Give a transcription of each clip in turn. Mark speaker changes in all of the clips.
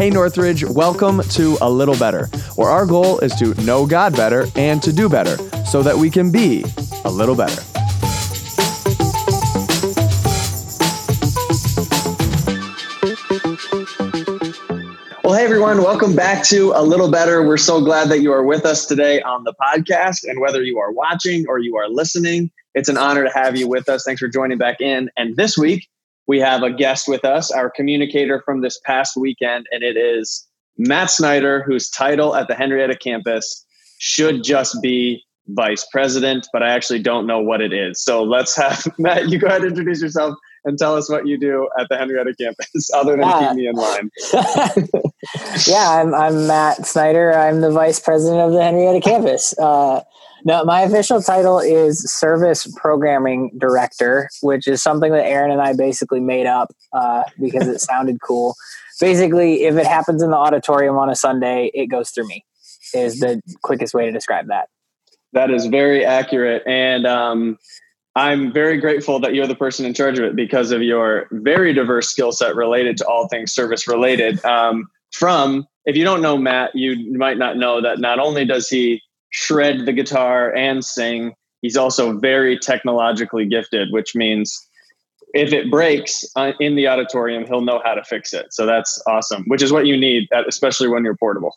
Speaker 1: Hey Northridge, welcome to A Little Better, where our goal is to know God better and to do better so that we can be a little better. Well, hey everyone, welcome back to A Little Better. We're so glad that you are with us today on the podcast. And whether you are watching or you are listening, it's an honor to have you with us. Thanks for joining back in. And this week, we have a guest with us, our communicator from this past weekend, and it is Matt Snyder, whose title at the Henrietta campus should just be vice president, but I actually don't know what it is. So let's have Matt, you go ahead and introduce yourself and tell us what you do at the Henrietta campus, other than keep me in line.
Speaker 2: yeah, I'm, I'm Matt Snyder. I'm the vice president of the Henrietta campus. Uh, no, my official title is service programming director, which is something that Aaron and I basically made up uh, because it sounded cool. Basically, if it happens in the auditorium on a Sunday, it goes through me. Is the quickest way to describe that.
Speaker 1: That is very accurate, and um, I'm very grateful that you're the person in charge of it because of your very diverse skill set related to all things service related. Um, from, if you don't know Matt, you might not know that not only does he shred the guitar and sing, he's also very technologically gifted, which means if it breaks uh, in the auditorium, he'll know how to fix it. So that's awesome, which is what you need, especially when you're portable.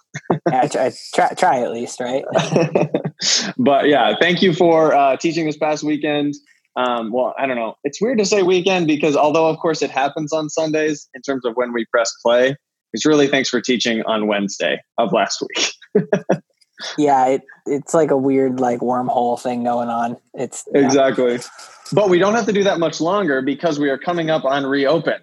Speaker 2: yeah, try, try, try, at least, right?
Speaker 1: but yeah, thank you for uh, teaching this past weekend. Um, well, I don't know. It's weird to say weekend because although, of course, it happens on Sundays in terms of when we press play, it's really thanks for teaching on Wednesday of last week.
Speaker 2: yeah, it, it's like a weird like wormhole thing going on. It's
Speaker 1: yeah. exactly. But we don't have to do that much longer because we are coming up on reopen.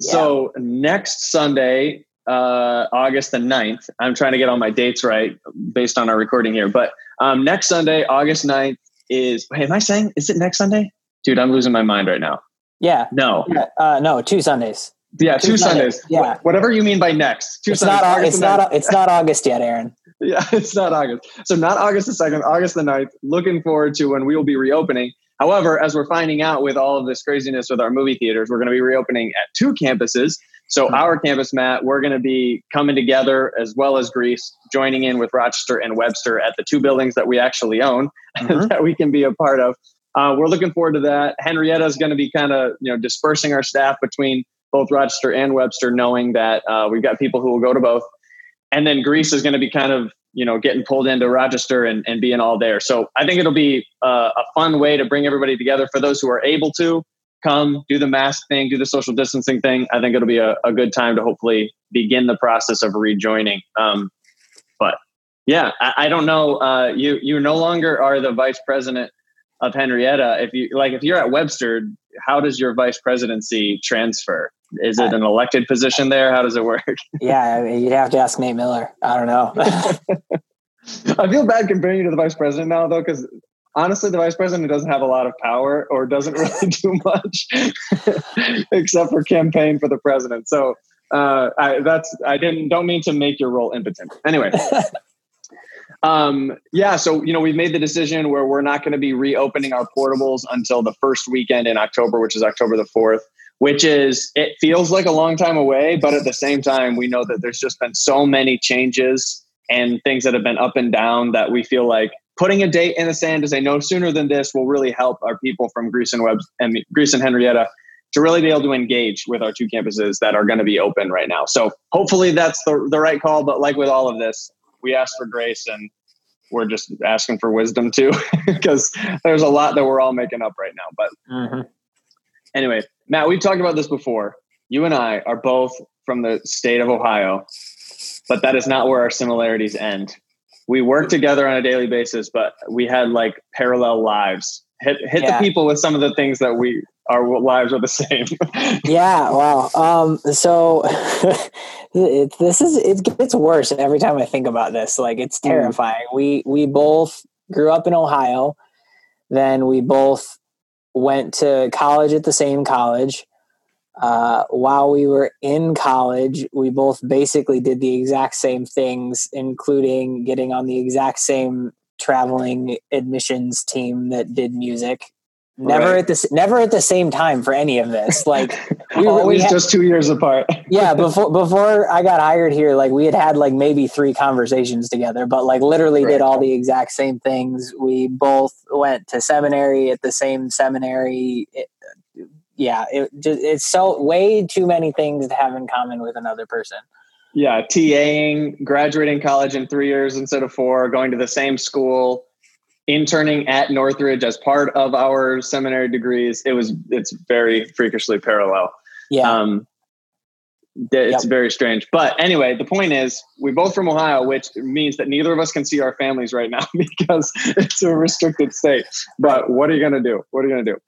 Speaker 1: Yeah. So next Sunday, uh, August the 9th, I'm trying to get all my dates right based on our recording here. But um, next Sunday, August 9th is, hey, am I saying, is it next Sunday? Dude, I'm losing my mind right now.
Speaker 2: Yeah.
Speaker 1: No.
Speaker 2: Yeah. Uh, no, two Sundays.
Speaker 1: Yeah, two, two Sundays. Sundays. Yeah. Whatever you mean by next.
Speaker 2: Two it's Sundays. Not, it's not. It's not August yet, Aaron.
Speaker 1: yeah, it's not August. So not August the second, August the 9th. Looking forward to when we will be reopening. However, as we're finding out with all of this craziness with our movie theaters, we're going to be reopening at two campuses. So mm-hmm. our campus, Matt, we're going to be coming together as well as Greece, joining in with Rochester and Webster at the two buildings that we actually own mm-hmm. that we can be a part of. Uh, we're looking forward to that. Henrietta is going to be kind of you know dispersing our staff between both Rochester and Webster, knowing that uh, we've got people who will go to both. And then Greece is going to be kind of you know getting pulled into Rochester and, and being all there. So I think it'll be uh, a fun way to bring everybody together for those who are able to come do the mask thing, do the social distancing thing. I think it'll be a, a good time to hopefully begin the process of rejoining. Um, but yeah, I, I don't know. Uh, you you no longer are the vice president of Henrietta. If you like, if you're at Webster, how does your vice presidency transfer? Is it an elected position there? How does it work?
Speaker 2: yeah, I mean, you'd have to ask Nate Miller. I don't know.
Speaker 1: I feel bad comparing you to the vice president now, though, because honestly, the vice president doesn't have a lot of power or doesn't really do much except for campaign for the president. So uh, I, that's I didn't don't mean to make your role impotent. Anyway. Um, yeah, so you know we've made the decision where we're not going to be reopening our portables until the first weekend in October, which is October the fourth. Which is it feels like a long time away, but at the same time, we know that there's just been so many changes and things that have been up and down that we feel like putting a date in the sand to say no sooner than this will really help our people from Greece and Web and Greece and Henrietta to really be able to engage with our two campuses that are going to be open right now. So hopefully that's the, the right call. But like with all of this, we ask for grace and we're just asking for wisdom too, because there's a lot that we're all making up right now. But mm-hmm. anyway, Matt, we've talked about this before. You and I are both from the state of Ohio, but that is not where our similarities end. We work together on a daily basis, but we had like parallel lives. Hit hit yeah. the people with some of the things that we our lives are the same.
Speaker 2: yeah, wow. Um, so it, this is it gets worse every time I think about this. Like it's mm. terrifying. Mm. We we both grew up in Ohio, then we both went to college at the same college. Uh, while we were in college, we both basically did the exact same things, including getting on the exact same traveling admissions team that did music never right. at the never at the same time for any of this. Like
Speaker 1: we were always we had, just two years apart.
Speaker 2: yeah, before before I got hired here, like we had had like maybe three conversations together, but like literally right. did all the exact same things. We both went to seminary at the same seminary. It, yeah, it just it's so way too many things to have in common with another person.
Speaker 1: Yeah, TAing, graduating college in three years instead of four, going to the same school interning at Northridge as part of our seminary degrees. It was it's very freakishly parallel.
Speaker 2: Yeah. Um,
Speaker 1: it's yep. very strange. But anyway, the point is we both from Ohio, which means that neither of us can see our families right now because it's a restricted state. But what are you going to do? What are you going to do?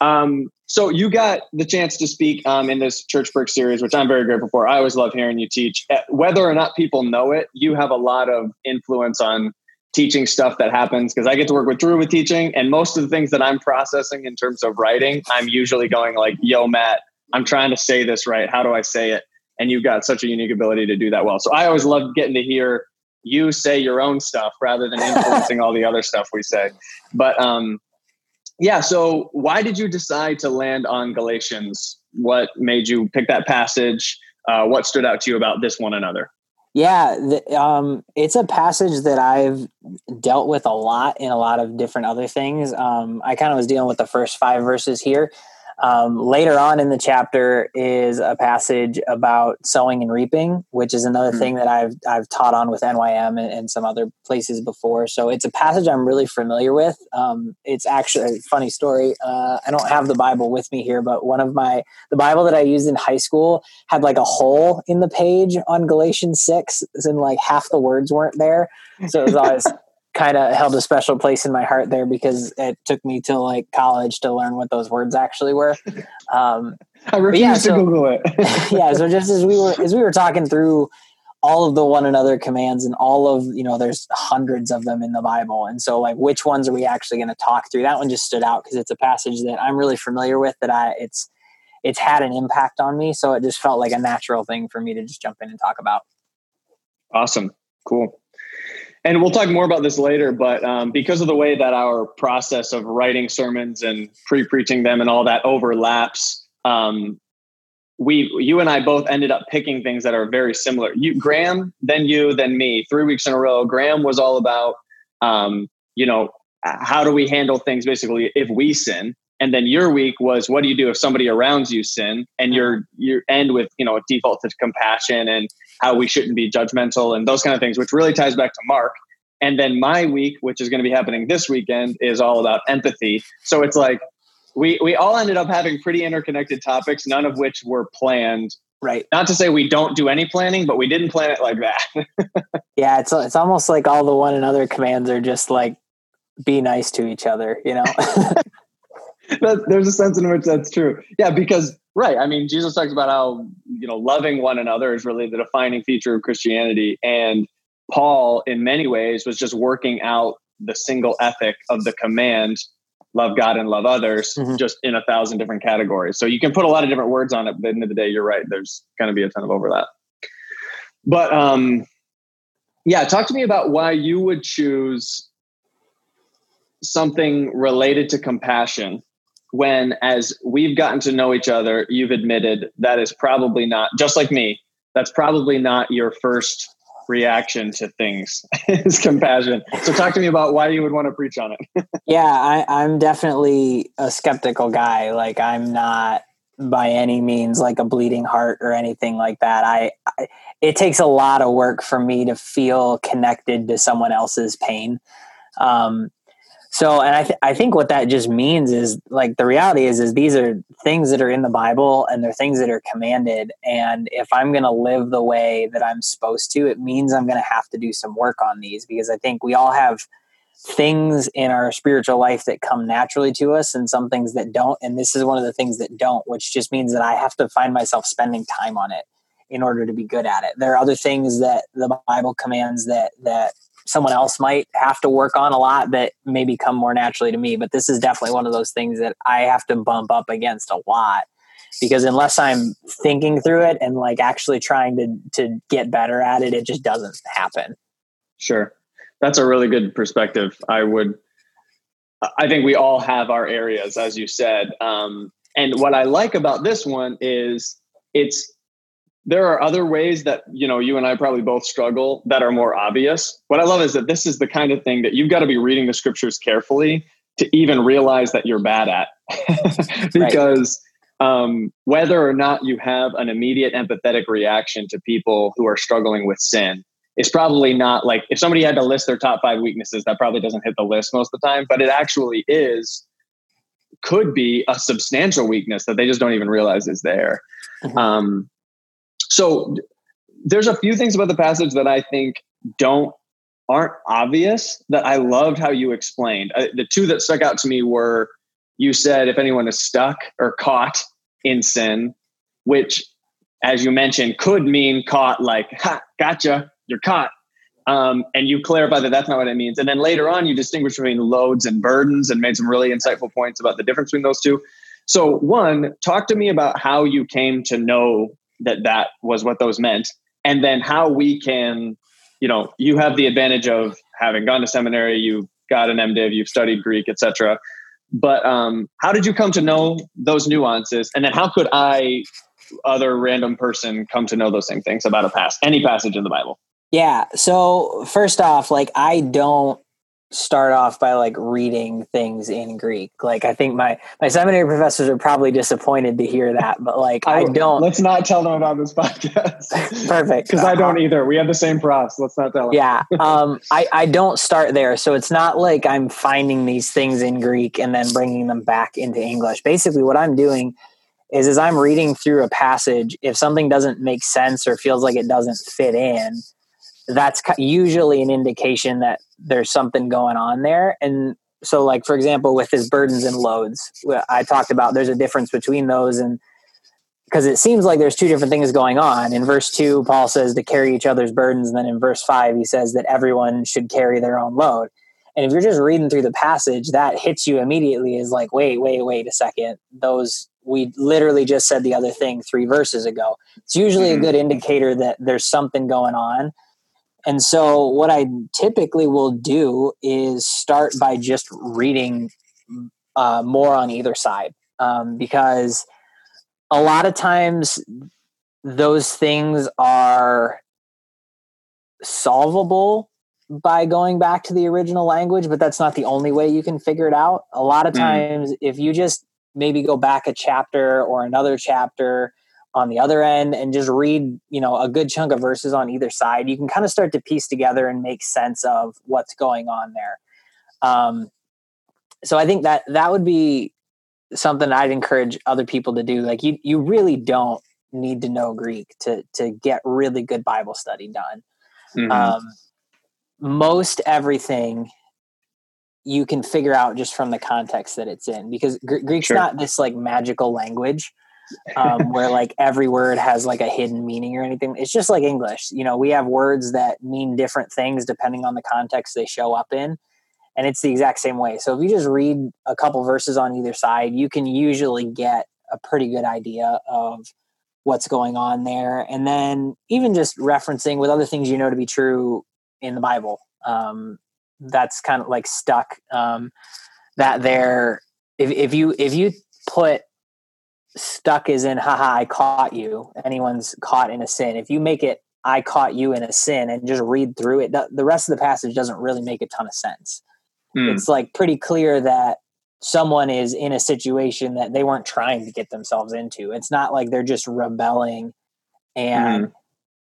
Speaker 1: Um, so you got the chance to speak um, in this Church Perk series, which I'm very grateful for. I always love hearing you teach. Eh, whether or not people know it, you have a lot of influence on teaching stuff that happens because I get to work with Drew with teaching, and most of the things that I'm processing in terms of writing, I'm usually going like, "Yo, Matt, I'm trying to say this right. How do I say it?" And you've got such a unique ability to do that well. So I always love getting to hear you say your own stuff rather than influencing all the other stuff we say. But um, yeah. So why did you decide to land on Galatians? What made you pick that passage? Uh, what stood out to you about this one another?
Speaker 2: Yeah, the, um, it's a passage that I've dealt with a lot in a lot of different other things. Um, I kind of was dealing with the first five verses here, um, later on in the chapter is a passage about sowing and reaping, which is another mm-hmm. thing that I've I've taught on with NYM and, and, some other places before. So it's a passage I'm really familiar with. Um, it's actually a funny story. Uh, I don't have the Bible with me here, but one of my the Bible that I used in high school had like a hole in the page on Galatians six, and like half the words weren't there. So it was always kind of held a special place in my heart there because it took me to like college to learn what those words actually were. Um,
Speaker 1: I refuse yeah, so, to Google it.
Speaker 2: yeah, so just as we were as we were talking through all of the one another commands and all of you know there's hundreds of them in the bible and so like which ones are we actually going to talk through that one just stood out because it's a passage that i'm really familiar with that i it's it's had an impact on me so it just felt like a natural thing for me to just jump in and talk about
Speaker 1: awesome cool and we'll talk more about this later but um, because of the way that our process of writing sermons and pre-preaching them and all that overlaps um, we you and i both ended up picking things that are very similar. You graham then you then me three weeks in a row graham was all about um, you know how do we handle things basically if we sin? And then your week was what do you do if somebody around you sin? And your you end with you know a default to compassion and how we shouldn't be judgmental and those kind of things, which really ties back to Mark. And then my week, which is going to be happening this weekend, is all about empathy. So it's like we we all ended up having pretty interconnected topics, none of which were planned.
Speaker 2: Right.
Speaker 1: Not to say we don't do any planning, but we didn't plan it like
Speaker 2: that. yeah, it's it's almost like all the one another commands are just like be nice to each other, you know.
Speaker 1: there's a sense in which that's true. Yeah, because right. I mean, Jesus talks about how you know loving one another is really the defining feature of Christianity, and Paul, in many ways, was just working out the single ethic of the command love God and love others, mm-hmm. just in a thousand different categories. So you can put a lot of different words on it, but at the end of the day, you're right. There's going to be a ton of overlap. But um, yeah, talk to me about why you would choose something related to compassion when as we've gotten to know each other you've admitted that is probably not just like me that's probably not your first reaction to things is compassion. So talk to me about why you would want to preach on it.
Speaker 2: Yeah I, i'm definitely a skeptical guy. Like i'm not by any means like a bleeding heart or anything like that. I, I it takes a lot of work for me to feel connected to someone else's pain. Um, so, and I, th- I think what that just means is like the reality is, is these are things that are in the Bible and they're things that are commanded. And if I'm going to live the way that I'm supposed to, it means I'm going to have to do some work on these because I think we all have things in our spiritual life that come naturally to us and some things that don't. And this is one of the things that don't, which just means that I have to find myself spending time on it in order to be good at it. There are other things that the Bible commands that, that someone else might have to work on a lot that maybe come more naturally to me. But this is definitely one of those things that I have to bump up against a lot because unless I'm thinking through it and like actually trying to to get better at it, it just doesn't happen.
Speaker 1: Sure. That's a really good perspective. I would I think we all have our areas, as you said. Um, and what I like about this one is it's there are other ways that you know you and I probably both struggle that are more obvious. What I love is that this is the kind of thing that you've got to be reading the scriptures carefully to even realize that you're bad at, because right. um, whether or not you have an immediate empathetic reaction to people who are struggling with sin is probably not like if somebody had to list their top five weaknesses, that probably doesn't hit the list most of the time, but it actually is could be a substantial weakness that they just don't even realize is there. Mm-hmm. Um, so there's a few things about the passage that I think don't aren't obvious that I loved how you explained. Uh, the two that stuck out to me were you said if anyone is stuck or caught in sin, which as you mentioned could mean caught like ha gotcha you're caught um, and you clarify that that's not what it means. And then later on, you distinguish between loads and burdens and made some really insightful points about the difference between those two. So, one, talk to me about how you came to know that that was what those meant, and then how we can, you know, you have the advantage of having gone to seminary, you've got an MDiv, you've studied Greek, etc. But um, how did you come to know those nuances, and then how could I, other random person, come to know those same things about a past any passage in the Bible?
Speaker 2: Yeah. So first off, like I don't start off by like reading things in Greek. Like I think my my seminary professors are probably disappointed to hear that, but like I, I don't.
Speaker 1: Let's not tell them about this podcast.
Speaker 2: Perfect.
Speaker 1: Because I don't either. We have the same profs. Let's not tell them.
Speaker 2: Yeah. um. I I don't start there, so it's not like I'm finding these things in Greek and then bringing them back into English. Basically, what I'm doing is as I'm reading through a passage, if something doesn't make sense or feels like it doesn't fit in that's usually an indication that there's something going on there. And so, like, for example, with his burdens and loads, I talked about there's a difference between those. And because it seems like there's two different things going on. In verse two, Paul says to carry each other's burdens. And then in verse five, he says that everyone should carry their own load. And if you're just reading through the passage, that hits you immediately is like, wait, wait, wait a second. Those, we literally just said the other thing three verses ago. It's usually mm-hmm. a good indicator that there's something going on and so, what I typically will do is start by just reading uh, more on either side um, because a lot of times those things are solvable by going back to the original language, but that's not the only way you can figure it out. A lot of hmm. times, mm. if you just maybe go back a chapter or another chapter on the other end and just read you know a good chunk of verses on either side you can kind of start to piece together and make sense of what's going on there um, so i think that that would be something i'd encourage other people to do like you you really don't need to know greek to to get really good bible study done mm-hmm. um, most everything you can figure out just from the context that it's in because greek's sure. not this like magical language um, where like every word has like a hidden meaning or anything. It's just like English. You know, we have words that mean different things depending on the context they show up in. And it's the exact same way. So if you just read a couple verses on either side, you can usually get a pretty good idea of what's going on there. And then even just referencing with other things you know to be true in the Bible. Um, that's kind of like stuck. Um, that there, if, if you if you put stuck is in haha i caught you anyone's caught in a sin if you make it i caught you in a sin and just read through it the rest of the passage doesn't really make a ton of sense mm. it's like pretty clear that someone is in a situation that they weren't trying to get themselves into it's not like they're just rebelling and mm.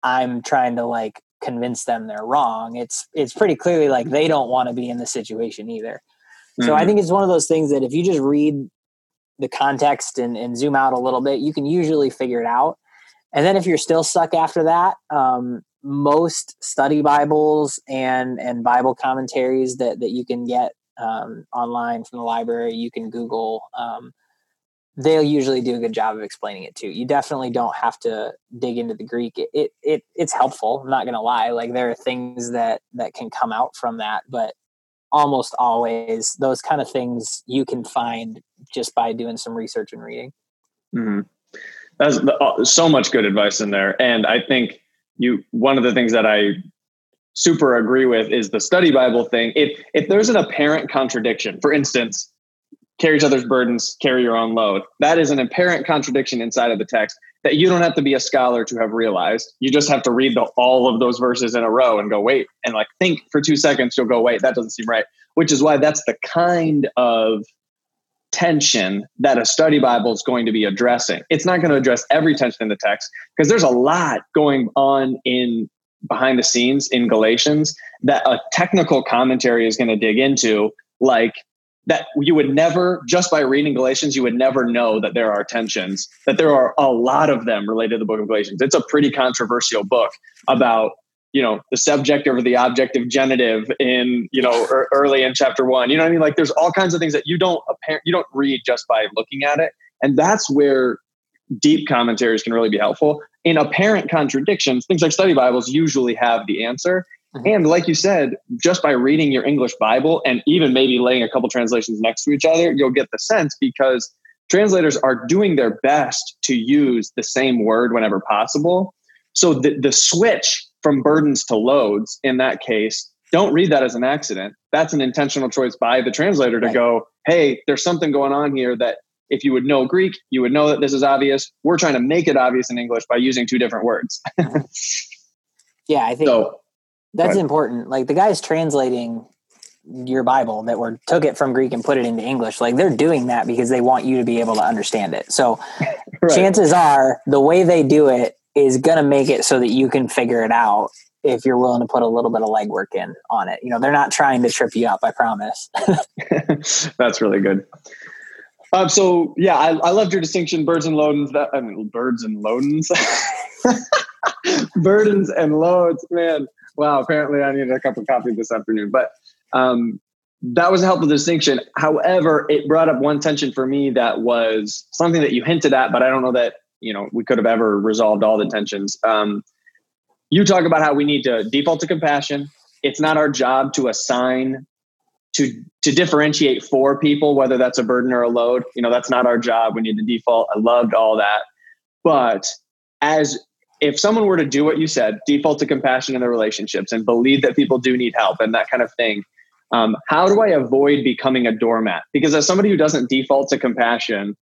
Speaker 2: i'm trying to like convince them they're wrong it's it's pretty clearly like they don't want to be in the situation either so I hmm. think it's one of those things that if you just read the context and, and zoom out a little bit, you can usually figure it out. And then if you're still stuck after that, um, most study Bibles and and Bible commentaries that that you can get um, online from the library, you can Google. Um, they'll usually do a good job of explaining it too. You definitely don't have to dig into the Greek. It it, it it's helpful. I'm not gonna lie. Like there are things that that can come out from that, but almost always those kind of things you can find just by doing some research and reading.
Speaker 1: Mm-hmm. That's the, uh, so much good advice in there, and I think you one of the things that I super agree with is the study Bible thing. If if there's an apparent contradiction, for instance, carry each other's burdens, carry your own load. That is an apparent contradiction inside of the text that you don't have to be a scholar to have realized. You just have to read the, all of those verses in a row and go, wait, and like think for two seconds, you'll go, wait, that doesn't seem right. Which is why that's the kind of tension that a study Bible is going to be addressing. It's not going to address every tension in the text because there's a lot going on in behind the scenes in Galatians that a technical commentary is going to dig into, like that you would never, just by reading Galatians, you would never know that there are tensions, that there are a lot of them related to the book of Galatians. It's a pretty controversial book about you know the subject over the objective genitive in you know early in chapter one you know what i mean like there's all kinds of things that you don't apparent you don't read just by looking at it and that's where deep commentaries can really be helpful in apparent contradictions things like study bibles usually have the answer. And like you said just by reading your english bible and even maybe laying a couple translations next to each other you'll get the sense because translators are doing their best to use the same word whenever possible so the, the switch from burdens to loads in that case, don't read that as an accident. That's an intentional choice by the translator to right. go, hey, there's something going on here that if you would know Greek, you would know that this is obvious. We're trying to make it obvious in English by using two different words. Uh-huh.
Speaker 2: yeah, I think so, that's important. Like the guys translating your Bible that were took it from Greek and put it into English, like they're doing that because they want you to be able to understand it. So right. chances are the way they do it is going to make it so that you can figure it out if you're willing to put a little bit of legwork in on it. You know, they're not trying to trip you up, I promise.
Speaker 1: That's really good. Um, so yeah, I, I loved your distinction, birds and loads. That I mean, birds and loads, burdens and loads. Man, wow. Apparently, I needed a cup of coffee this afternoon. But um, that was a helpful distinction. However, it brought up one tension for me that was something that you hinted at, but I don't know that you know we could have ever resolved all the tensions. Um, you talk about how we need to default to compassion. It's not our job to assign to to differentiate for people whether that's a burden or a load. You know that's not our job. We need to default. I loved all that, but as if someone were to do what you said, default to compassion in their relationships and believe that people do need help and that kind of thing, um, how do I avoid becoming a doormat? Because as somebody who doesn't default to compassion,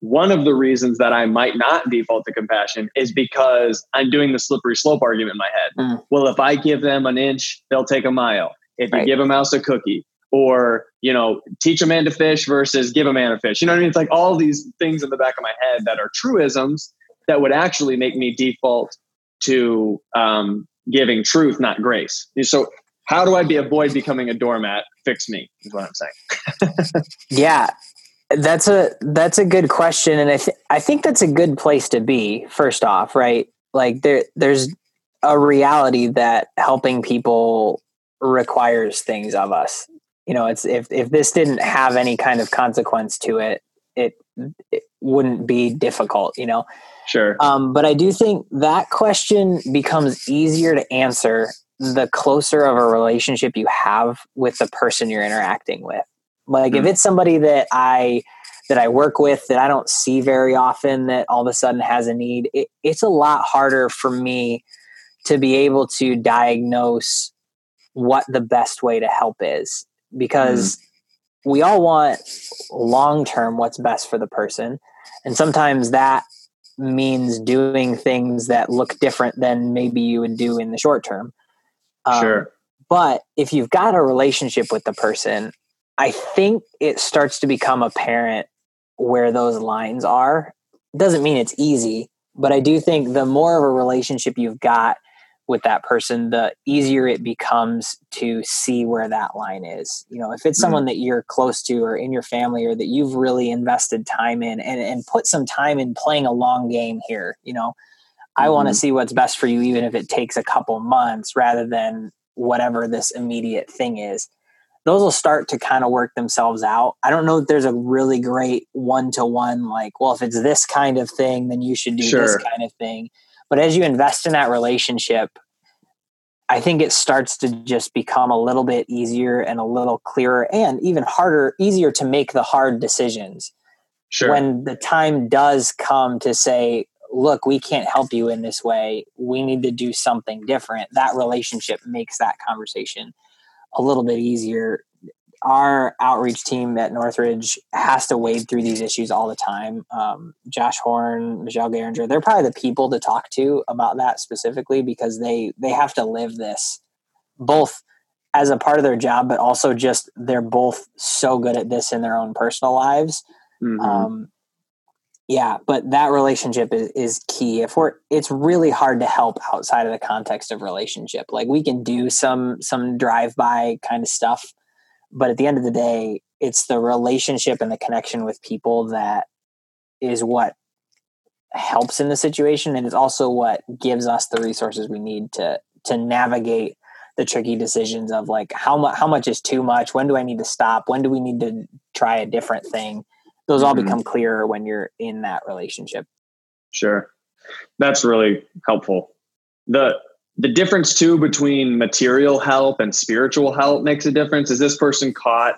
Speaker 1: one of the reasons that I might not default to compassion is because I'm doing the slippery slope argument in my head. Mm. Well, if I give them an inch, they'll take a mile. If right. you give a mouse a cookie, or you know, teach a man to fish versus give a man a fish. You know what I mean? It's like all these things in the back of my head that are truisms that would actually make me default to um, giving truth, not grace. So, how do I be avoid becoming a doormat? Fix me is what I'm saying.
Speaker 2: yeah, that's a that's a good question, and I th- I think that's a good place to be. First off, right? Like there there's a reality that helping people requires things of us. You know, it's if if this didn't have any kind of consequence to it, it it wouldn't be difficult. You know.
Speaker 1: Sure.
Speaker 2: Um, but I do think that question becomes easier to answer the closer of a relationship you have with the person you're interacting with. Like mm-hmm. if it's somebody that I that I work with that I don't see very often that all of a sudden has a need, it, it's a lot harder for me to be able to diagnose what the best way to help is because mm-hmm. we all want long term what's best for the person and sometimes that means doing things that look different than maybe you would do in the short term
Speaker 1: um, sure
Speaker 2: but if you've got a relationship with the person I think it starts to become apparent where those lines are. It Doesn't mean it's easy, but I do think the more of a relationship you've got with that person, the easier it becomes to see where that line is. You know, if it's mm-hmm. someone that you're close to or in your family or that you've really invested time in and, and put some time in playing a long game here, you know, I mm-hmm. want to see what's best for you, even if it takes a couple months rather than whatever this immediate thing is those will start to kind of work themselves out. I don't know that there's a really great one to one, like, well, if it's this kind of thing, then you should do sure. this kind of thing. But as you invest in that relationship, I think it starts to just become a little bit easier and a little clearer and even harder, easier to make the hard decisions.
Speaker 1: Sure.
Speaker 2: When the time does come to say, look, we can't help you in this way. We need to do something different. That relationship makes that conversation a little bit easier. Our outreach team at Northridge has to wade through these issues all the time. Um, Josh Horn, Michelle Garinger, they're probably the people to talk to about that specifically because they they have to live this both as a part of their job, but also just they're both so good at this in their own personal lives. Mm-hmm. Um, yeah, but that relationship is, is key. If we're, it's really hard to help outside of the context of relationship. Like we can do some some drive by kind of stuff, but at the end of the day, it's the relationship and the connection with people that is what helps in the situation, and it's also what gives us the resources we need to to navigate the tricky decisions of like how much how much is too much. When do I need to stop? When do we need to try a different thing? those all mm-hmm. become clearer when you're in that relationship
Speaker 1: sure that's really helpful the the difference too between material help and spiritual help makes a difference is this person caught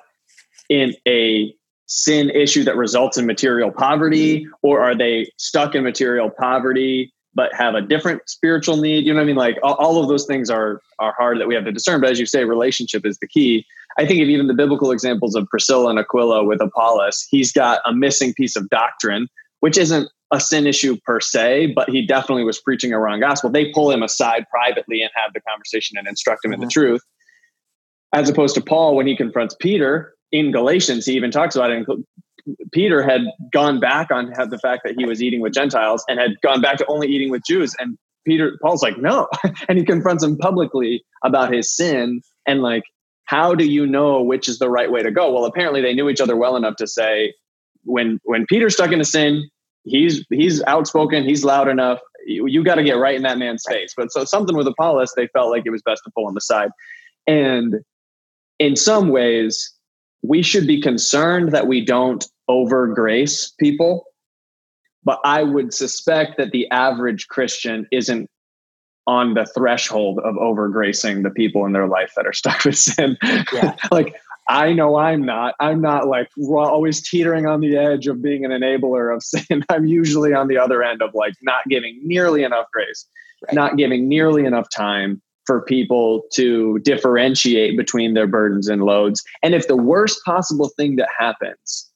Speaker 1: in a sin issue that results in material poverty or are they stuck in material poverty but have a different spiritual need? You know what i mean? Like all, of those things are are hard that we have to discern but as you say relationship is the key. I think of even the biblical examples of Priscilla and Aquila with Apollos, he's got a missing piece of doctrine, which isn't a sin issue per se, but he definitely was preaching a wrong gospel. They pull him aside privately and have the conversation and instruct him mm-hmm. in the mm-hmm. truth. As opposed to Paul, when he confronts Peter in Galatians, he even talks about it. Peter had gone back on the fact that he was eating with Gentiles and had gone back to only eating with Jews. And Peter, Paul's like, no. and he confronts him publicly about his sin and like how do you know which is the right way to go? Well, apparently they knew each other well enough to say when when Peter's stuck in a sin, he's he's outspoken, he's loud enough. You, you got to get right in that man's face. But so something with Apollos, they felt like it was best to pull him aside. And in some ways, we should be concerned that we don't over grace people. But I would suspect that the average Christian isn't on the threshold of overgracing the people in their life that are stuck with sin. Yeah. like I know I'm not. I'm not like always teetering on the edge of being an enabler of sin. I'm usually on the other end of like not giving nearly enough grace, right. not giving nearly enough time for people to differentiate between their burdens and loads. And if the worst possible thing that happens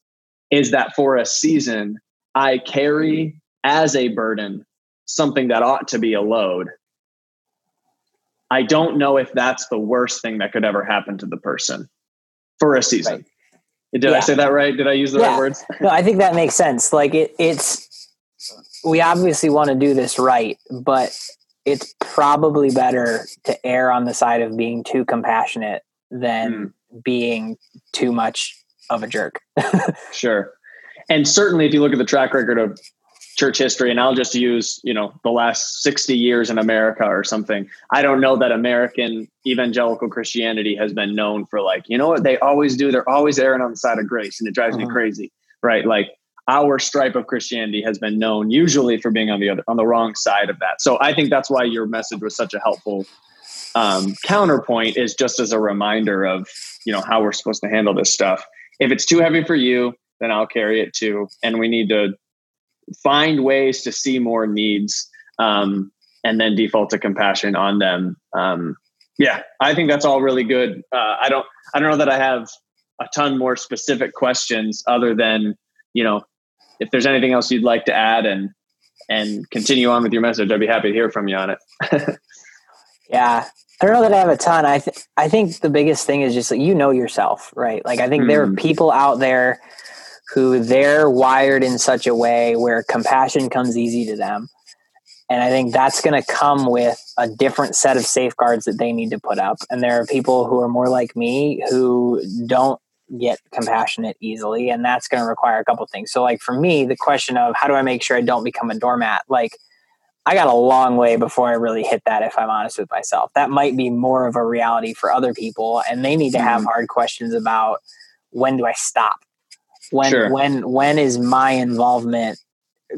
Speaker 1: is that for a season, I carry as a burden something that ought to be a load, I don't know if that's the worst thing that could ever happen to the person for a season. Right. Did yeah. I say that right? Did I use the yeah. right words?
Speaker 2: no, I think that makes sense. Like it, it's we obviously want to do this right, but it's probably better to err on the side of being too compassionate than mm. being too much of a jerk.
Speaker 1: sure. And certainly if you look at the track record of church history and i'll just use you know the last 60 years in america or something. I don't know that american evangelical christianity has been known for like you know what they always do they're always erring on the side of grace and it drives uh-huh. me crazy right? Like our stripe of christianity has been known usually for being on the other on the wrong side of that. So i think that's why your message was such a helpful um, counterpoint is just as a reminder of you know how we're supposed to handle this stuff. If it's too heavy for you then i'll carry it too and we need to find ways to see more needs um, and then default to compassion on them. Um, yeah, I think that's all really good. Uh, I don't I don't know that I have a ton more specific questions other than you know if there's anything else you'd like to add and and continue on with your message, I'd be happy to hear from you on it.
Speaker 2: yeah, I don't know that I have a ton. I th- I think the biggest thing is just like you know yourself, right? Like I think mm. there are mm. people out there who they're wired in such a way where compassion comes easy to them. And I think that's going to come with a different set of safeguards that they need to put up. And there are people who are more like me who don't get compassionate easily. And that's going to require a couple things. So, like for me, the question of how do I make sure I don't become a doormat? Like, I got a long way before I really hit that, if I'm honest with myself. That might be more of a reality for other people. And they need to have mm-hmm. hard questions about when do I stop? When sure. when when is my involvement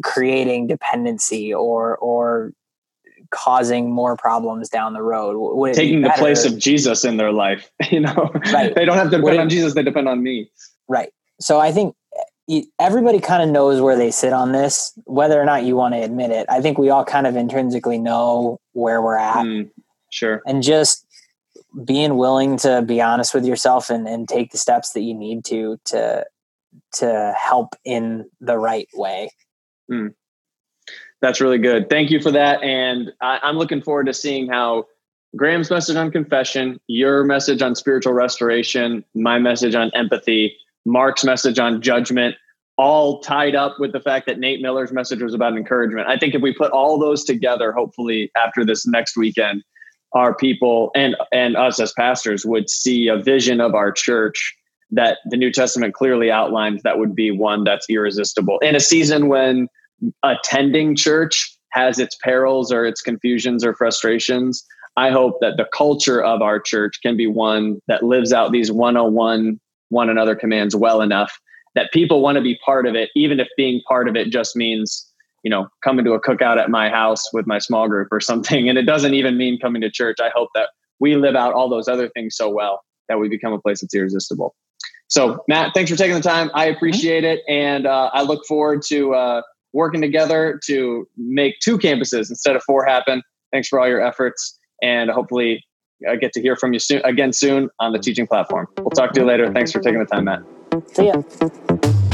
Speaker 2: creating dependency or or causing more problems down the road
Speaker 1: Would taking the place of jesus in their life you know right. they don't have to depend it, on jesus they depend on me
Speaker 2: right so i think everybody kind of knows where they sit on this, whether or not you want to admit it. I think we all kind of intrinsically know where we're at. Mm,
Speaker 1: sure.
Speaker 2: And just being willing to be honest with yourself and, and take the steps that you need to to to help in the right way. Mm.
Speaker 1: That's really good. Thank you for that. And I, I'm looking forward to seeing how Graham's message on confession, your message on spiritual restoration, my message on empathy, Mark's message on judgment, all tied up with the fact that Nate Miller's message was about encouragement. I think if we put all those together, hopefully after this next weekend, our people and and us as pastors would see a vision of our church that the New Testament clearly outlines that would be one that's irresistible. In a season when attending church has its perils or its confusions or frustrations, I hope that the culture of our church can be one that lives out these 101 one another commands well enough that people want to be part of it, even if being part of it just means, you know, coming to a cookout at my house with my small group or something. And it doesn't even mean coming to church. I hope that we live out all those other things so well that we become a place that's irresistible. So, Matt, thanks for taking the time. I appreciate it. And uh, I look forward to uh, working together to make two campuses instead of four happen. Thanks for all your efforts. And hopefully, I get to hear from you soon, again soon on the teaching platform. We'll talk to you later. Thanks for taking the time, Matt.
Speaker 2: See ya.